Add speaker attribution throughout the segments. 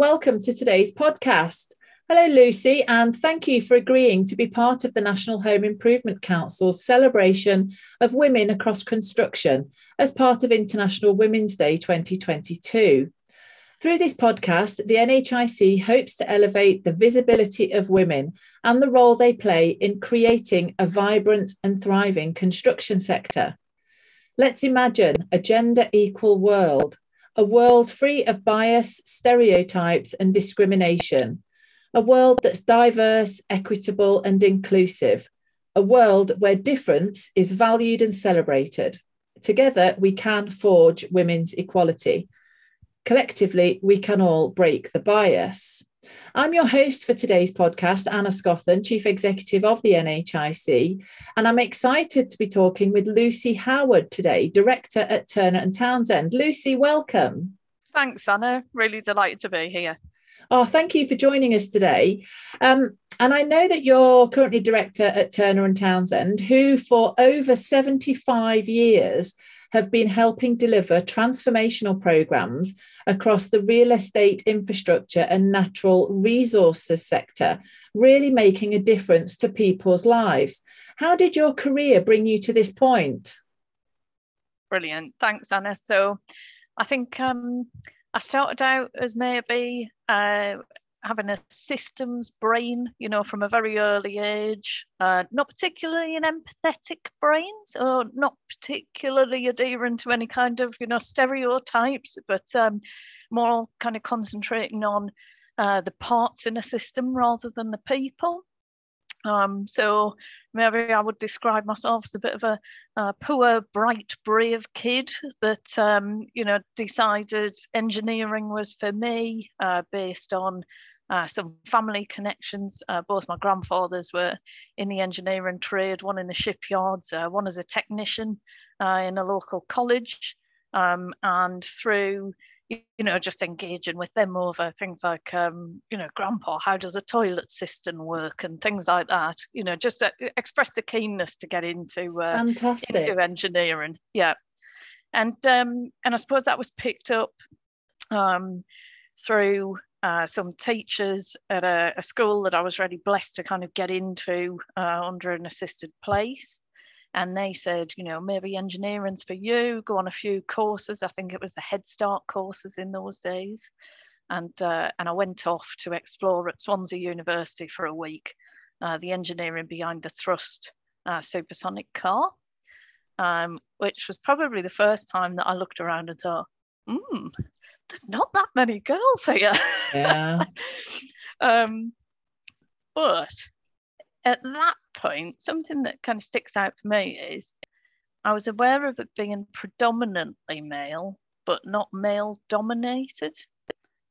Speaker 1: welcome to today's podcast. Hello, Lucy, and thank you for agreeing to be part of the National Home Improvement Council's celebration of women across construction as part of International Women's Day 2022. Through this podcast, the NHIC hopes to elevate the visibility of women and the role they play in creating a vibrant and thriving construction sector. Let's imagine a gender equal world, a world free of bias, stereotypes, and discrimination, a world that's diverse, equitable, and inclusive, a world where difference is valued and celebrated. Together, we can forge women's equality. Collectively, we can all break the bias. I'm your host for today's podcast, Anna Scothern, Chief Executive of the NHIC, and I'm excited to be talking with Lucy Howard today, Director at Turner and Townsend. Lucy, welcome.
Speaker 2: Thanks, Anna. Really delighted to be here.
Speaker 1: Oh, thank you for joining us today. Um, and I know that you're currently director at Turner and Townsend, who for over 75 years have been helping deliver transformational programs across the real estate infrastructure and natural resources sector, really making a difference to people's lives. How did your career bring you to this point?
Speaker 2: Brilliant. Thanks, Anna. So I think um, I started out as maybe uh, having a systems brain, you know, from a very early age, uh, not particularly an empathetic brains or not particularly adherent to any kind of, you know, stereotypes, but um, more kind of concentrating on uh, the parts in a system rather than the people. Um, so maybe I would describe myself as a bit of a, a poor, bright, brave kid that um, you know decided engineering was for me uh, based on uh, some family connections. Uh, both my grandfathers were in the engineering trade, one in the shipyards, uh, one as a technician uh, in a local college. Um, and through, you know, just engaging with them over things like, um, you know, grandpa, how does a toilet cistern work and things like that, you know, just uh, expressed a keenness to get into,
Speaker 1: uh, Fantastic.
Speaker 2: into engineering. Yeah. And, um, and I suppose that was picked up um, through uh, some teachers at a, a, school that I was really blessed to kind of get into uh, under an assisted place. And they said, you know, maybe engineering's for you, go on a few courses. I think it was the Head Start courses in those days. And, uh, and I went off to explore at Swansea University for a week, uh, the engineering behind the thrust uh, supersonic car, um, which was probably the first time that I looked around and thought, hmm, there's not that many girls here.
Speaker 1: Yeah.
Speaker 2: um, but at that point, something that kind of sticks out for me is I was aware of it being predominantly male, but not male dominated.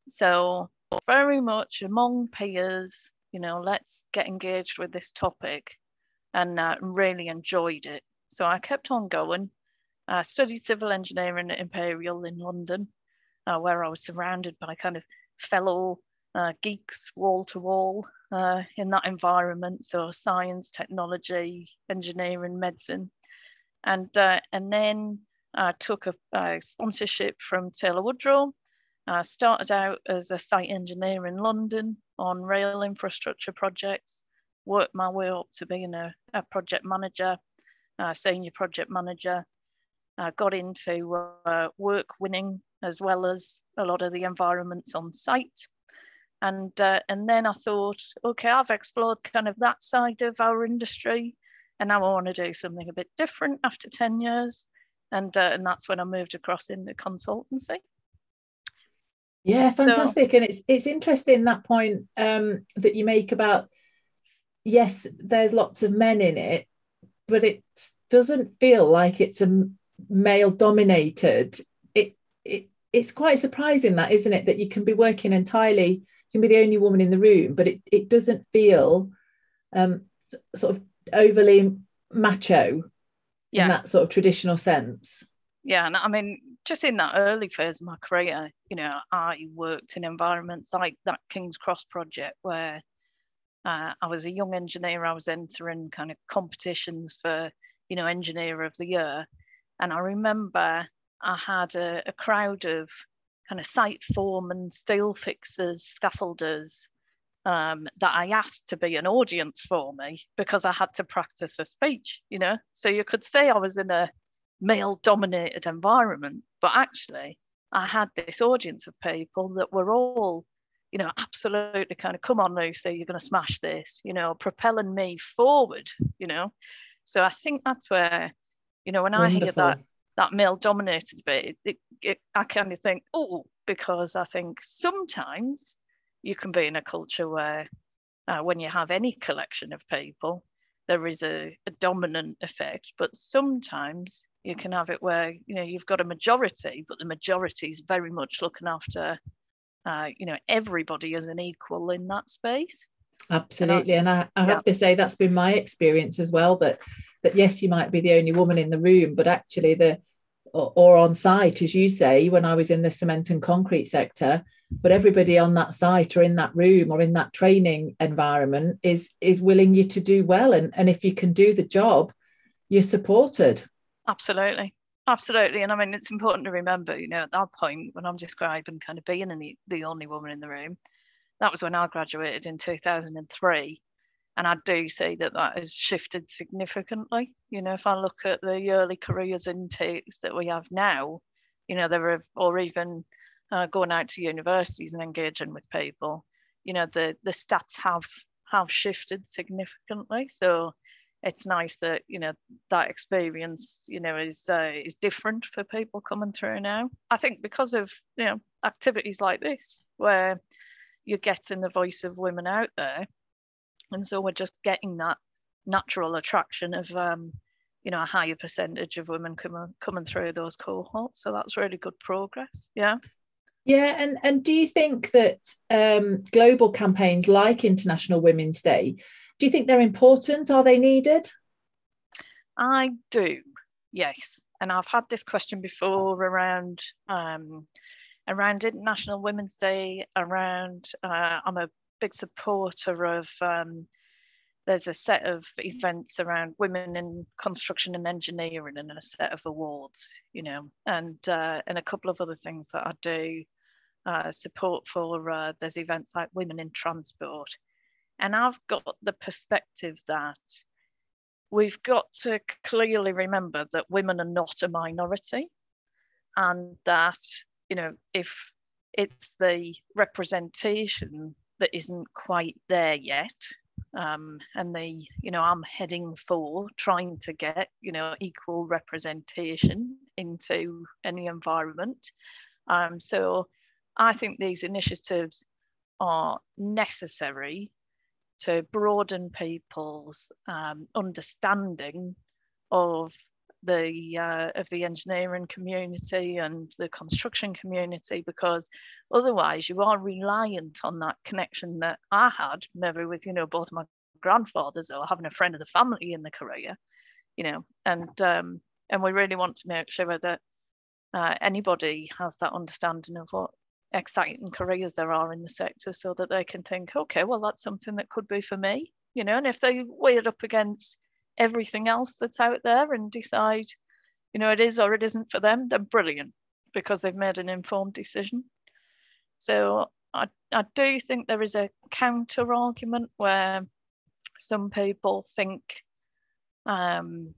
Speaker 2: So, very much among peers, you know, let's get engaged with this topic and uh, really enjoyed it. So, I kept on going. I studied civil engineering at Imperial in London uh, where I was surrounded by kind of fellow uh, geeks wall to wall uh, in that environment. So science, technology, engineering, medicine, and uh, and then I took a, a, sponsorship from Taylor Woodrow. I started out as a site engineer in London on rail infrastructure projects. Worked my way up to being a, a project manager, senior project manager. got into uh, work winning as well as a lot of the environments on site. And, uh, and then I thought, okay, I've explored kind of that side of our industry, and now I want to do something a bit different after 10 years. And, uh, and that's when I moved across into consultancy.
Speaker 1: Yeah, fantastic. So, and it's it's interesting that point um, that you make about yes, there's lots of men in it, but it doesn't feel like it's a male dominated it's quite surprising that isn't it that you can be working entirely you can be the only woman in the room but it, it doesn't feel um, sort of overly macho yeah. in that sort of traditional sense
Speaker 2: yeah and i mean just in that early phase of my career you know i worked in environments like that king's cross project where uh, i was a young engineer i was entering kind of competitions for you know engineer of the year and i remember I had a, a crowd of kind of site foremen, steel fixers, scaffolders, um, that I asked to be an audience for me because I had to practice a speech, you know. So you could say I was in a male dominated environment, but actually I had this audience of people that were all, you know, absolutely kind of, come on, Lucy, you're going to smash this, you know, propelling me forward, you know. So I think that's where, you know, when Wonderful. I hear that that male dominated bit, it, it, it, I kind of think, oh, because I think sometimes you can be in a culture where uh, when you have any collection of people, there is a, a, dominant effect, but sometimes you can have it where you know you've got a majority, but the majority is very much looking after uh, you know everybody as an equal in that space.
Speaker 1: Absolutely, and I, I, have yeah. to say that's been my experience as well. That that yes, you might be the only woman in the room, but actually the or, or on site, as you say, when I was in the cement and concrete sector, but everybody on that site or in that room or in that training environment is is willing you to do well. And and if you can do the job you're supported.
Speaker 2: Absolutely. Absolutely. And i mean it's important to remember you know at that point when i'm describing kind of being the, the only woman in the room that was when i graduated in 2003 and i do see that that has shifted significantly you know if i look at the early careers intakes that we have now you know there are or even uh, going out to universities and engaging with people, you know, the the stats have have shifted significantly. So it's nice that you know that experience you know is uh, is different for people coming through now. I think because of you know activities like this where you're getting the voice of women out there, and so we're just getting that natural attraction of um, you know a higher percentage of women coming coming through those cohorts. So that's really good progress. Yeah.
Speaker 1: Yeah, and and do you think that um, global campaigns like International Women's Day, do you think they're important? Are they needed?
Speaker 2: I do, yes. And I've had this question before around um, around International Women's Day. Around, uh, I'm a big supporter of. Um, there's a set of events around women in construction and engineering and a set of awards you know and uh, and a couple of other things that i do uh, support for uh, there's events like Women in Transport. And I've got the perspective that we've got to clearly remember that women are not a minority and that, you know, if it's the representation that isn't quite there yet, um, and the you know i'm heading for trying to get you know equal representation into any environment. Um, so I think these initiatives are necessary to broaden people's um, understanding of the uh, of the engineering community and the construction community because otherwise you are reliant on that connection that I had maybe with you know both my grandfathers or having a friend of the family in the career you know and um, and we really want to make sure that uh, anybody has that understanding of what exciting careers there are in the sector so that they can think, okay, well, that's something that could be for me, you know, and if they weigh it up against everything else that's out there and decide, you know, it is or it isn't for them, they're brilliant because they've made an informed decision. So I, I do think there is a counter argument where some people think um,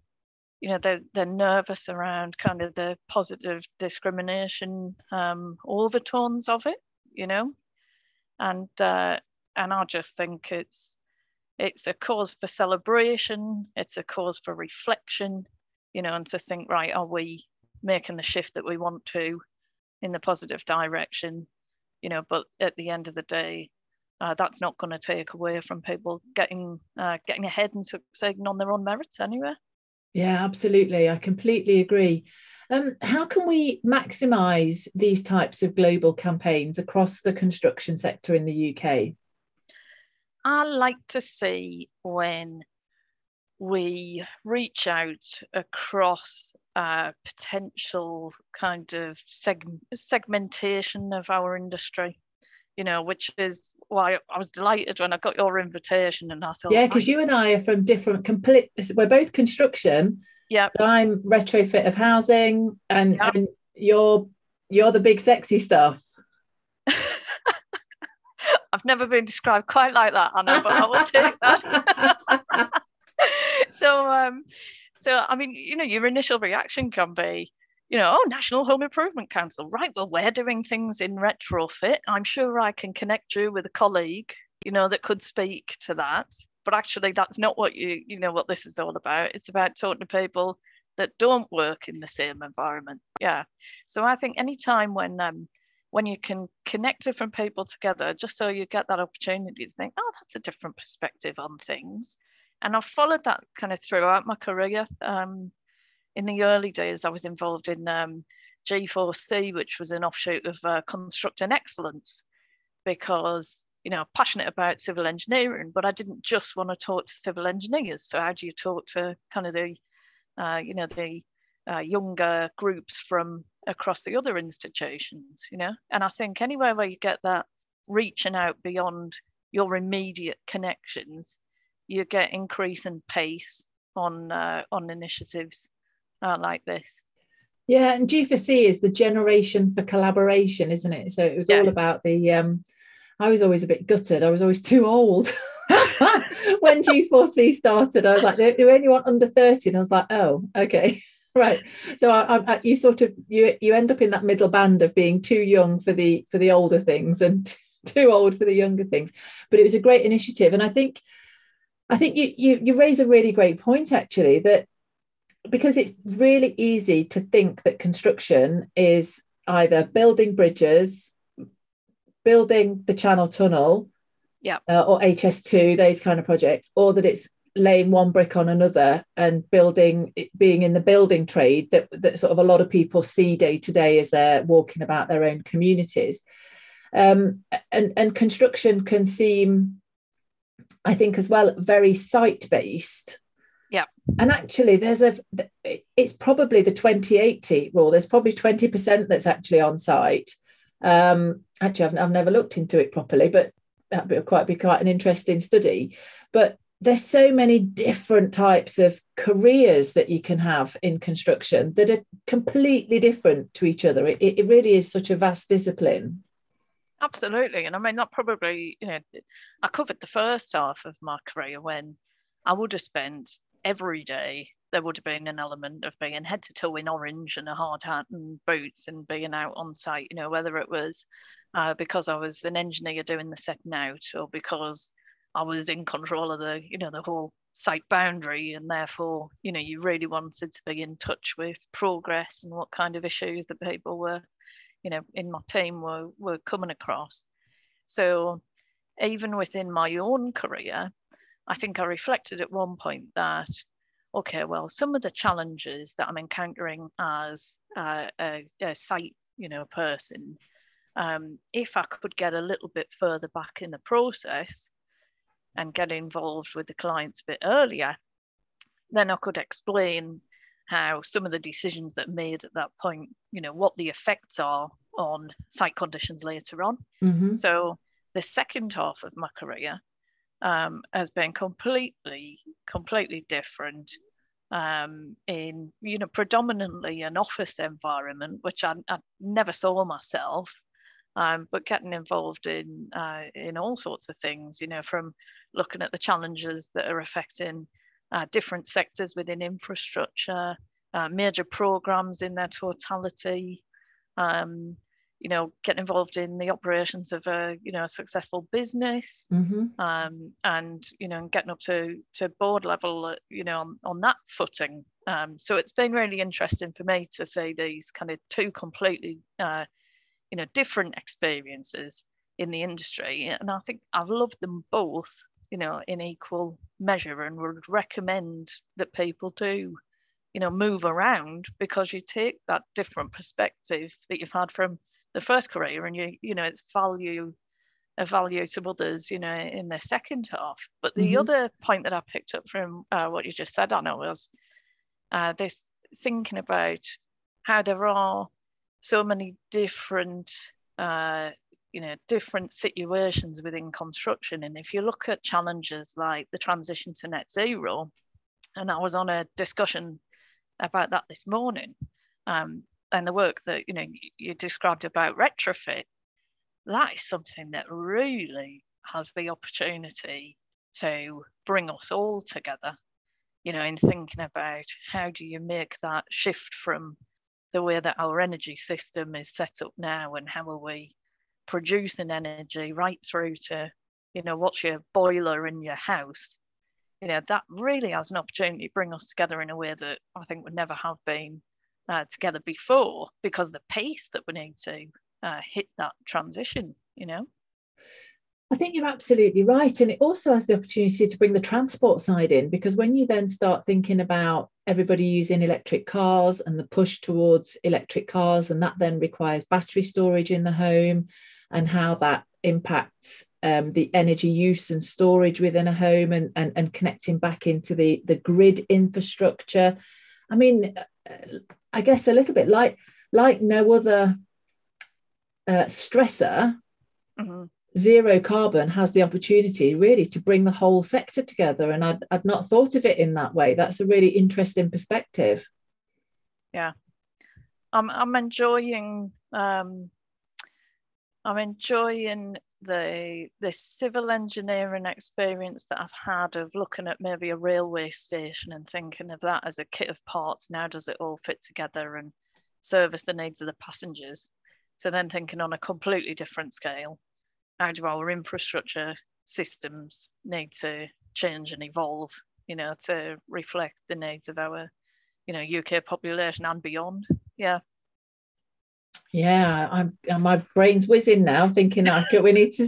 Speaker 2: you know they're, they're nervous around kind of the positive discrimination um, overtones of it you know and uh, and I just think it's it's a cause for celebration it's a cause for reflection you know and to think right are we making the shift that we want to in the positive direction you know but at the end of the day uh, that's not going to take away from people getting uh, getting ahead and succeeding on their own merits anyway
Speaker 1: yeah, absolutely. I completely agree. Um, how can we maximise these types of global campaigns across the construction sector in the UK?
Speaker 2: I like to see when we reach out across uh, potential kind of seg- segmentation of our industry you know, which is why I was delighted when I got your invitation and I thought,
Speaker 1: yeah, because you and I are from different, complete, we're both construction.
Speaker 2: Yeah.
Speaker 1: I'm retrofit of housing and, yep. and you're you're the big sexy stuff.
Speaker 2: I've never been described quite like that, Anna, but I will take that. so, um, so I mean, you know, your initial reaction can be, you know, oh, National Home Improvement Council, right? Well, we're doing things in retrofit. I'm sure I can connect you with a colleague, you know, that could speak to that. But actually, that's not what you, you know, what this is all about. It's about talking to people that don't work in the same environment. Yeah. So I think any time when um, when you can connect different people together, just so you get that opportunity to think, oh, that's a different perspective on things. And I've followed that kind of throughout my career. Um, in the early days, I was involved in um, G4C, which was an offshoot of uh, Constructing Excellence, because you know i'm passionate about civil engineering, but I didn't just want to talk to civil engineers. So how do you talk to kind of the uh, you know the uh, younger groups from across the other institutions, you know. And I think anywhere where you get that reaching out beyond your immediate connections, you get increase in pace on uh, on initiatives uh, like this.
Speaker 1: Yeah, and G4C is the generation for collaboration, isn't it? So it was all about the. Um, I was always a bit gutted. I was always too old. when G4C started, I was like, they, they only want under 30. And I was like, oh, okay right. So I, I, you sort of you you end up in that middle band of being too young for the for the older things and too old for the younger things. But it was a great initiative. And i think i think you you, you raise a really great point actually that because it's really easy to think that construction is either building bridges building the channel tunnel
Speaker 2: yeah
Speaker 1: uh, or hs2 those kind of projects or that it's laying one brick on another and building being in the building trade that, that sort of a lot of people see day to day as they're walking about their own communities. Um, and and construction can seem i think as well very site based
Speaker 2: yeah.
Speaker 1: And actually there's a it's probably the 2080 rule. There's probably 20% that's actually on site. Um, actually I've, I've never looked into it properly but that'd be quite be quite an interesting study. But there's so many different types of careers that you can have in construction that are completely different to each other. It, it really is such a vast discipline.
Speaker 2: Absolutely. And I mean, that probably, you know, I covered the first half of my career when I would have spent every day, there would have been an element of being head to toe in orange and a hard hat and boots and being out on site, you know, whether it was uh, because I was an engineer doing the setting out or because I was in control of the, you know, the whole site boundary, and therefore, you know, you really wanted to be in touch with progress and what kind of issues that people were, you know, in my team were were coming across. So, even within my own career, I think I reflected at one point that, okay, well, some of the challenges that I'm encountering as a, a, a site, you know, person, um, if I could get a little bit further back in the process, and get involved with the clients a bit earlier, then I could explain how some of the decisions that made at that point, you know, what the effects are on site conditions later on. Mm-hmm. So the second half of my career um, has been completely, completely different um, in, you know, predominantly an office environment, which I, I never saw myself um, but getting involved in uh, in all sorts of things, you know, from looking at the challenges that are affecting uh, different sectors within infrastructure, uh, major programs in their totality, um, you know, getting involved in the operations of a you know a successful business, mm-hmm. um, and you know, getting up to to board level, uh, you know, on, on that footing. Um, so it's been really interesting for me to see these kind of two completely uh, you know different experiences in the industry and i think i've loved them both you know in equal measure and would recommend that people do you know move around because you take that different perspective that you've had from the first career and you you know it's value a value to others you know in the second half but the mm-hmm. other point that i picked up from uh, what you just said anna was uh, this thinking about how there are so many different uh, you know different situations within construction and if you look at challenges like the transition to net zero and i was on a discussion about that this morning um, and the work that you know you described about retrofit, that is something that really has the opportunity to bring us all together. You know, in thinking about how do you make that shift from the way that our energy system is set up now and how are we producing energy right through to, you know, what's your boiler in your house you know that really has an opportunity to bring us together in a way that I think would never have been uh, together before because the pace that we need to uh, hit that transition. You know.
Speaker 1: I think you're absolutely right. And it also has the opportunity to bring the transport side in because when you then start thinking about everybody using electric cars and the push towards electric cars, and that then requires battery storage in the home and how that impacts um, the energy use and storage within a home and, and, and connecting back into the, the grid infrastructure. I mean, I guess a little bit like like no other uh, stressor, mm-hmm. Zero carbon has the opportunity really to bring the whole sector together. And I'd, I'd not thought of it in that way. That's a really interesting perspective.
Speaker 2: Yeah. I'm, I'm enjoying um, I'm enjoying the the civil engineering experience that I've had of looking at maybe a railway station and thinking of that as a kit of parts. Now does it all fit together and service the needs of the passengers? So then thinking on a completely different scale, how do our infrastructure systems need to change and evolve, you know, to reflect the needs of our, you know, UK population and beyond? Yeah.
Speaker 1: Yeah, I'm my brain's whizzing now, thinking like we need to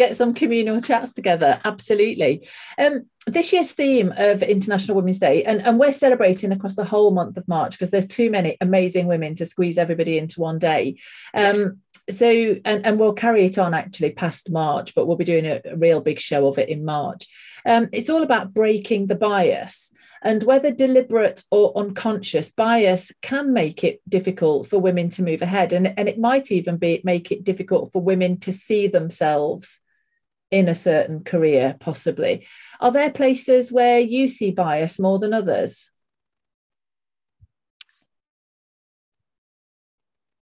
Speaker 1: get some communal chats together. Absolutely. Um, this year's theme of International Women's Day, and, and we're celebrating across the whole month of March because there's too many amazing women to squeeze everybody into one day. Um, so, and, and we'll carry it on actually past March, but we'll be doing a, a real big show of it in March. Um, it's all about breaking the bias and whether deliberate or unconscious bias can make it difficult for women to move ahead and, and it might even be make it difficult for women to see themselves in a certain career possibly. Are there places where you see bias more than others?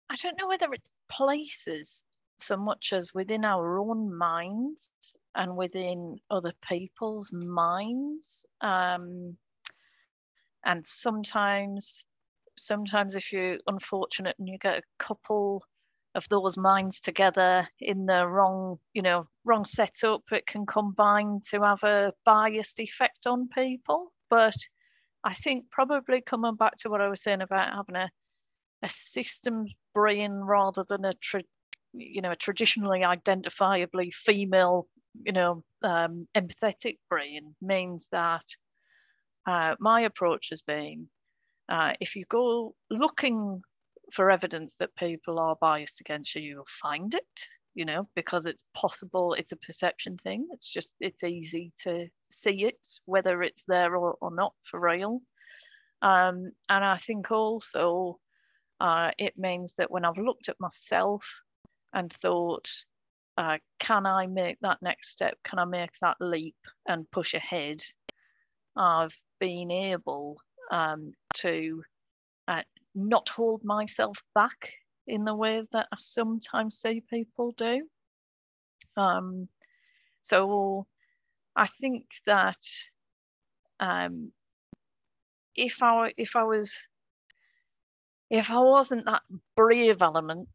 Speaker 2: I don't know whether it's places so much as within our own minds and within other people's minds. Um, and sometimes sometimes if you're unfortunate and you get a couple of those minds together in the wrong you know wrong setup it can combine to have a biased effect on people. But i think probably coming back to what i was saying about having a, a systems brain rather than a tra- you know a traditionally identifiably female you know um, empathetic brain means that uh, my approach has been uh, if you go looking for evidence that people are biased against you, you'll find it, you know, because it's possible, it's a perception thing. It's just, it's easy to see it, whether it's there or, or not for real. Um, and I think also uh, it means that when I've looked at myself and thought, uh, can I make that next step? Can I make that leap and push ahead? I've been able um, to uh, not hold myself back in the way that I sometimes see people do. Um, so I think that um, if I if I was if I wasn't that brave element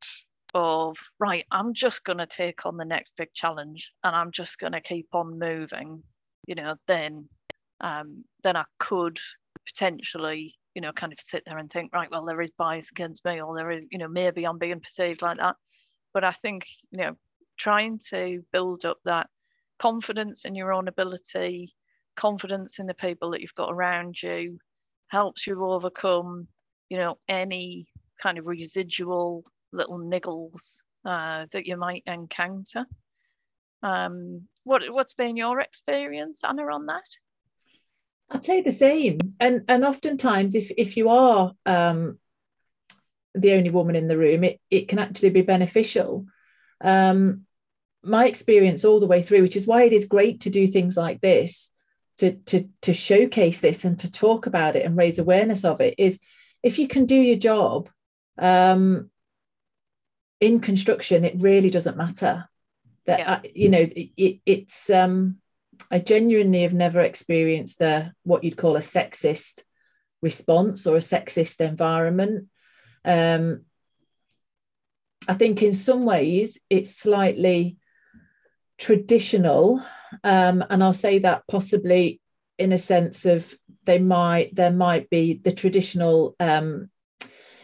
Speaker 2: of right, I'm just going to take on the next big challenge and I'm just going to keep on moving, you know, then um, then I could potentially, you know, kind of sit there and think, right, well, there is bias against me, or there is, you know, maybe I'm being perceived like that. But I think, you know, trying to build up that confidence in your own ability, confidence in the people that you've got around you, helps you overcome, you know, any kind of residual little niggles uh, that you might encounter. Um, what what's been your experience, Anna, on that?
Speaker 1: I'd say the same. And and oftentimes if if you are um, the only woman in the room, it, it can actually be beneficial. Um, my experience all the way through, which is why it is great to do things like this, to, to, to showcase this and to talk about it and raise awareness of it, is if you can do your job um, in construction, it really doesn't matter. That yeah. I, you know, it, it's um, I genuinely have never experienced a what you'd call a sexist response or a sexist environment. Um, I think in some ways it's slightly traditional, um, and I'll say that possibly in a sense of they might there might be the traditional um,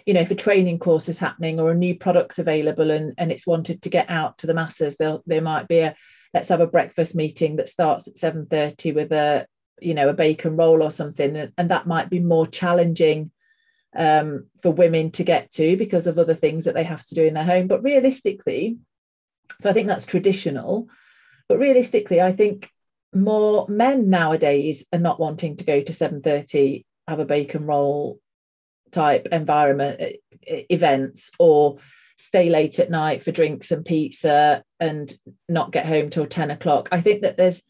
Speaker 1: you know if a training course is happening or a new product's available and, and it's wanted to get out to the masses there there might be a let's have a breakfast meeting that starts at 7.30 with a you know a bacon roll or something. And, that might be more challenging um, for women to get to because of other things that they have to do in their home. But realistically so i think that's traditional but realistically i think more men nowadays are not wanting to go to 7.30 have a bacon roll type environment events or stay late at night for drinks and pizza and not get home till 10 o'clock. I think that there's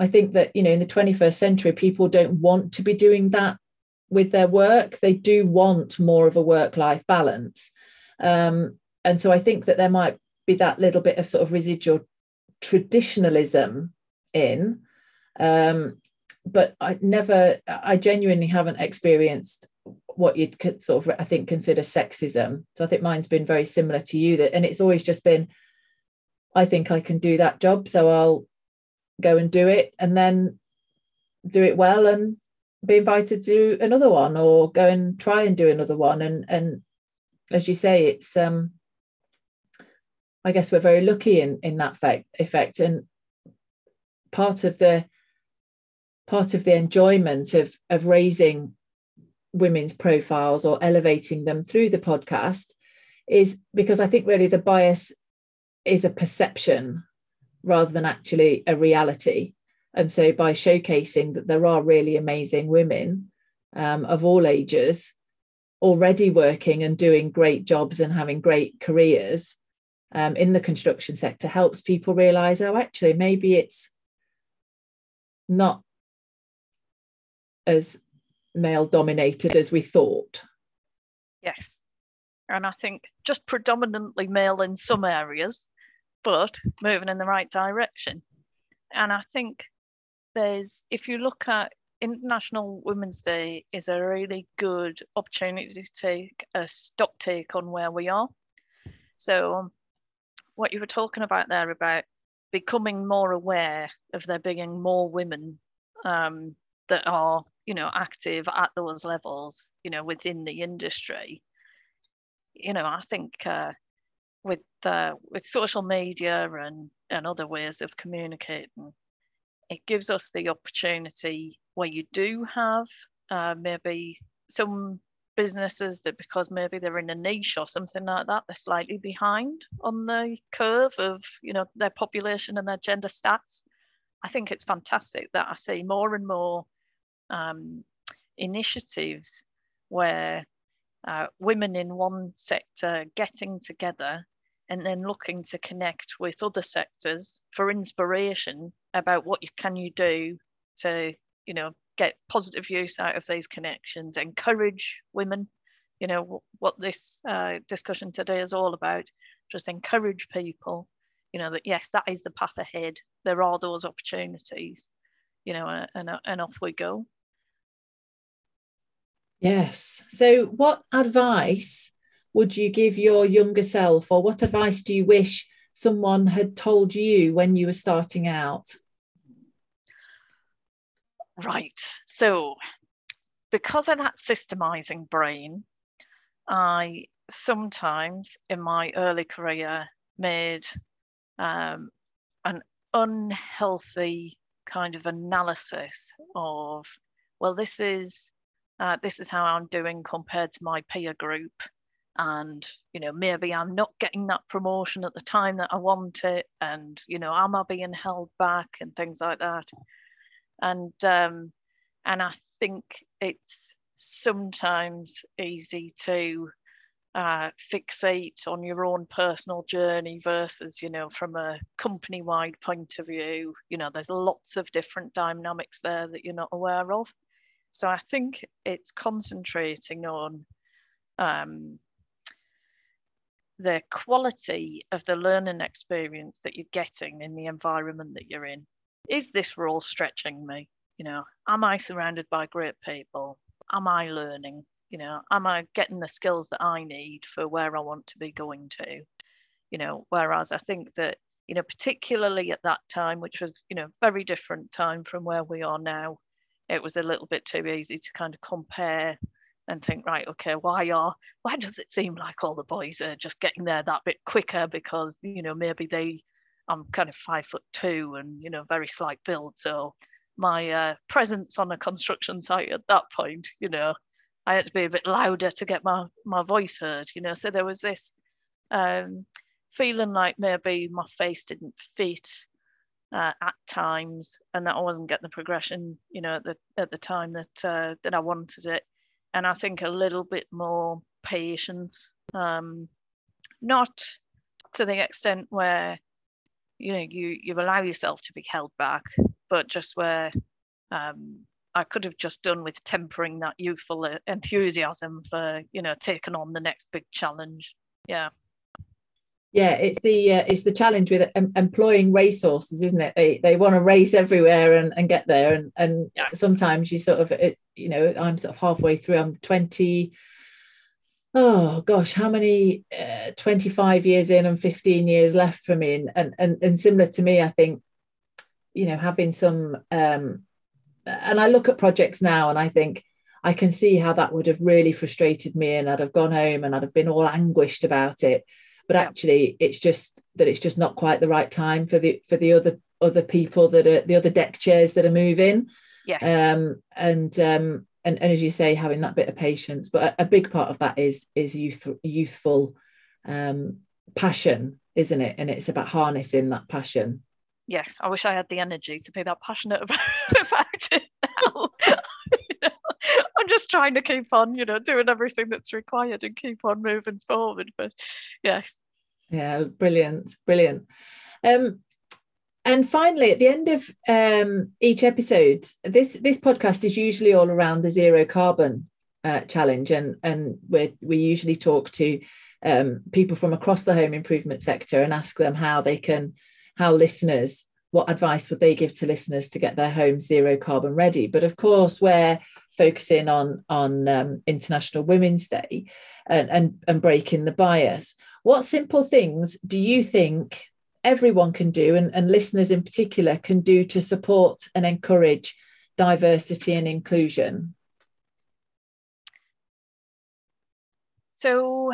Speaker 1: i think that you know in the 21st century people don't want to be doing that with their work. They do want more of a work life balance. Um, and so i think that there might be that little bit of sort of residual traditionalism in um, but i never i genuinely haven't experienced what you'd sort of i think consider sexism. So i think mine's been very similar to you that and it's always just been i think i can do that job so i'll go and do it and then do it well and be invited to another one or go and try and do another one. And and as you say it's um i guess we're very lucky in in that fact, effect and part of the part of the enjoyment of of raising women's profiles or elevating them through the podcast is because I think really the bias is a perception rather than actually a reality. And so by showcasing that there are really amazing women um, of all ages already working and doing great jobs and having great careers um, in the construction sector helps people realize, oh, actually, maybe it's not as male dominated as we thought.
Speaker 2: Yes. And I think just predominantly male in some areas, but moving in the right direction. And I think there's, if you look at International Women's Day, is a really good opportunity to take a stock take on where we are. So, um, what you were talking about there about becoming more aware of there being more women um, that are you know active at those levels you know within the industry you know i think uh, with uh, with social media and and other ways of communicating it gives us the opportunity where you do have uh, maybe some businesses that because maybe they're in a niche or something like that they're slightly behind on the curve of you know their population and their gender stats. I think it's fantastic that i see more and more um, initiatives where uh, women in one sector getting together and then looking to connect with other sectors for inspiration about what you, can you do to you know get positive use out of these connections encourage women you know what this uh, discussion today is all about just encourage people you know that yes that is the path ahead. There are those opportunities you know and, and off we go
Speaker 1: Yes. So, what advice would you give your younger self, or what advice do you wish someone had told you when you were starting out?
Speaker 2: Right. So, because of that systemizing brain, I sometimes in my early career made um, an unhealthy kind of analysis of, well, this is uh, this is how I'm doing compared to my peer group. And, you know, maybe I'm not getting that promotion at the time that I want it. And, you know, am I being held back and things like that. And, um, and I think it's sometimes easy to uh, fixate on your own personal journey versus, you know, from a company wide point of view. You know, there's lots of different dynamics there that you're not aware of. So I think it's concentrating on um, the quality of the learning experience that you're getting in the environment that you're in. Is this role stretching me? You know, am I surrounded by great people? Am I learning? You know, am I getting the skills that I need for where I want to be going to? You know, whereas I think that, you know, particularly at that time, which was, you know, very different time from where we are now, it was a little bit too easy to kind of compare and think, right, okay, why are why does it seem like all the boys are just getting there that bit quicker? Because you know maybe they, I'm kind of five foot two and you know very slight build, so my uh, presence on a construction site at that point, you know, I had to be a bit louder to get my my voice heard, you know. So there was this um, feeling like maybe my face didn't fit uh, at times, and that I wasn't getting the progression, you know, at the at the time that uh, that I wanted it and I think a little bit more patience. Um, not to the extent where you know you you allow yourself to be held back, but just where um, I could have just done with tempering that youthful enthusiasm for you know taking on the next big challenge. Yeah.
Speaker 1: Yeah, it's the uh, it's the challenge with um, employing racehorses, isn't it? They they want to race everywhere and, and get there, and and sometimes you sort of it, you know I'm sort of halfway through. I'm twenty. Oh gosh, how many? Uh, Twenty five years in and fifteen years left for me, and and and, and similar to me, I think, you know, having some. um And I look at projects now, and I think I can see how that would have really frustrated me, and I'd have gone home and I'd have been all anguished about it but actually it's just that it's just not quite the right time for the for the other other people that are the other deck chairs that are moving.
Speaker 2: Yes.
Speaker 1: Um and um and, and as you say having that bit of patience. But a, a big part of that is is youth youthful um passion isn't it? And it's about harnessing that passion.
Speaker 2: Yes. I wish i had the energy to be that passionate about, about it now I'm just trying to keep on, you know, doing everything that's required and keep on moving forward. But yes.
Speaker 1: Yeah, brilliant, brilliant. Um, and finally, at the end of um, each episode, this this podcast is usually all around the zero carbon uh, challenge, and and we we usually talk to um, people from across the home improvement sector and ask them how they can, how listeners, what advice would they give to listeners to get their homes zero carbon ready? But of course, where focusing on on um, International Women's Day and, and and breaking the bias. What simple things do you think everyone can do, and, and listeners in particular can do to support and encourage diversity and inclusion?
Speaker 2: So,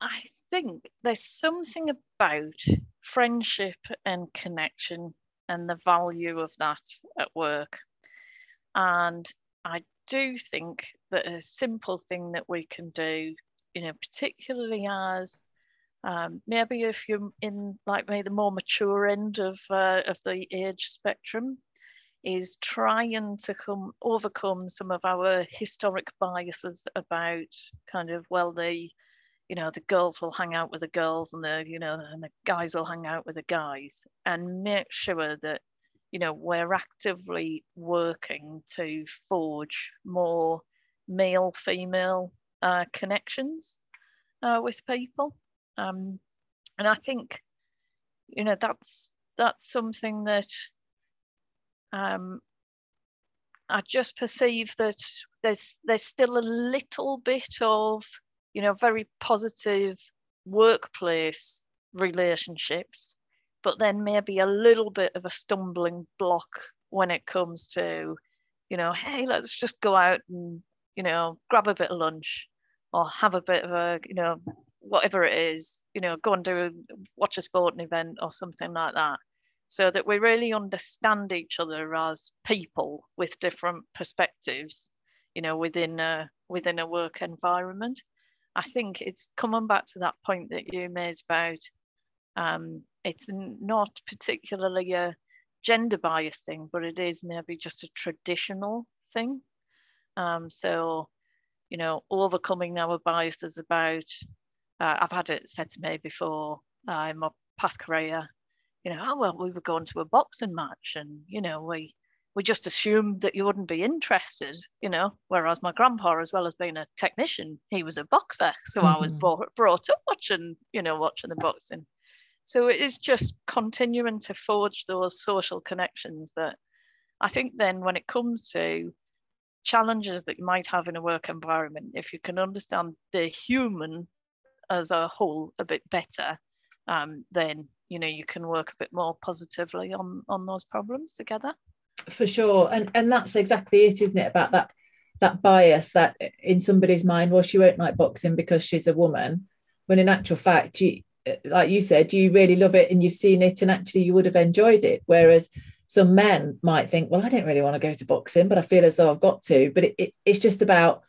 Speaker 2: I think there's something about friendship and connection and the value of that at work. And I do think that a simple thing that we can do, you know, particularly as um, maybe if you're in like maybe the more mature end of uh, of the age spectrum, is trying to come overcome some of our historic biases about kind of well the you know the girls will hang out with the girls and the you know and the guys will hang out with the guys and make sure that you know, we're actively working to forge more male female uh, connections uh, with people. Um, and I think, you know, that's that's something that um, I just perceive that there's there's still a little bit of, you know, very positive workplace relationships but then maybe a little bit of a stumbling block when it comes to, you know, hey, let's just go out and, you know, grab a bit of lunch or have a bit of a, you know, whatever it is, you know, go and do a, watch a sporting event or something like that. So that we really understand each other as people with different perspectives, you know, within a within a work environment. I think it's coming back to that point that you made about um, it's not particularly a gender bias thing, but it is maybe just a traditional thing. Um, so, you know, overcoming our biases about, uh, I've had it said to me before uh, in my past career, you know, oh, well, we were going to a boxing match and, you know, we, we just assumed that you wouldn't be interested, you know. Whereas my grandpa, as well as being a technician, he was a boxer, so mm-hmm. I was brought, brought up watching, you know, watching the boxing. So it is just continuing to forge those social connections that I think then when it comes to challenges that you might have in a work environment, if you can understand the human as a whole a bit better, um, then you know you can work a bit more positively on on those problems together.
Speaker 1: For sure. And and that's exactly it isn't it about that that bias that in somebody's mind well she won't like boxing because she's a woman when in actual fact you like you said you really love it and you've seen it and actually you would have enjoyed it. Whereas some men might think well i don't really want to go to boxing but i feel as though i've got to. But it, it, it's just about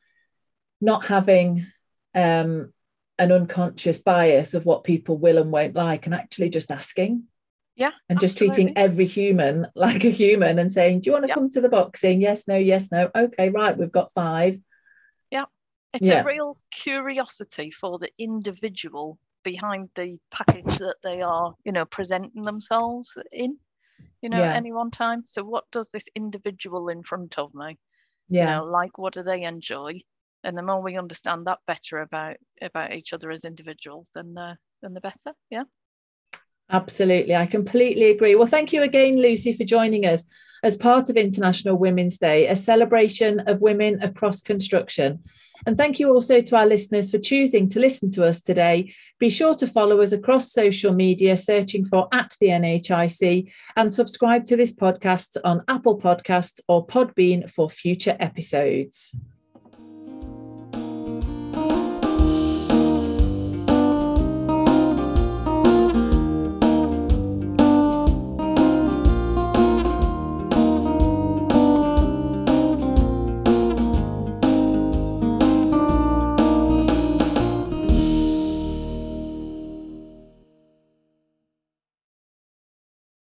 Speaker 1: not having um, an unconscious bias of what people will and won't like and actually just asking.
Speaker 2: Yeah
Speaker 1: and just absolutely. treating every human like a human and saying do you want to come to the boxing? Yes no yes no. Okay right we've got five.
Speaker 2: Yeah. It's yeah. a real curiosity for the individual behind the package that they are you know presenting themselves in you know yeah. at any one time. So what does this individual in front of me yeah. you know like what do they enjoy? And the more we understand that better about about each other as individuals then uh, then the better. Yeah
Speaker 1: Absolutely. I completely agree. Well, thank you again, Lucy, for joining us as part of International Women's Day, a celebration of women across construction. And thank you also to our listeners for choosing to listen to us today. Be sure to follow us across social media, searching for at the NHIC, and subscribe to this podcast on Apple Podcasts or Podbean for future episodes.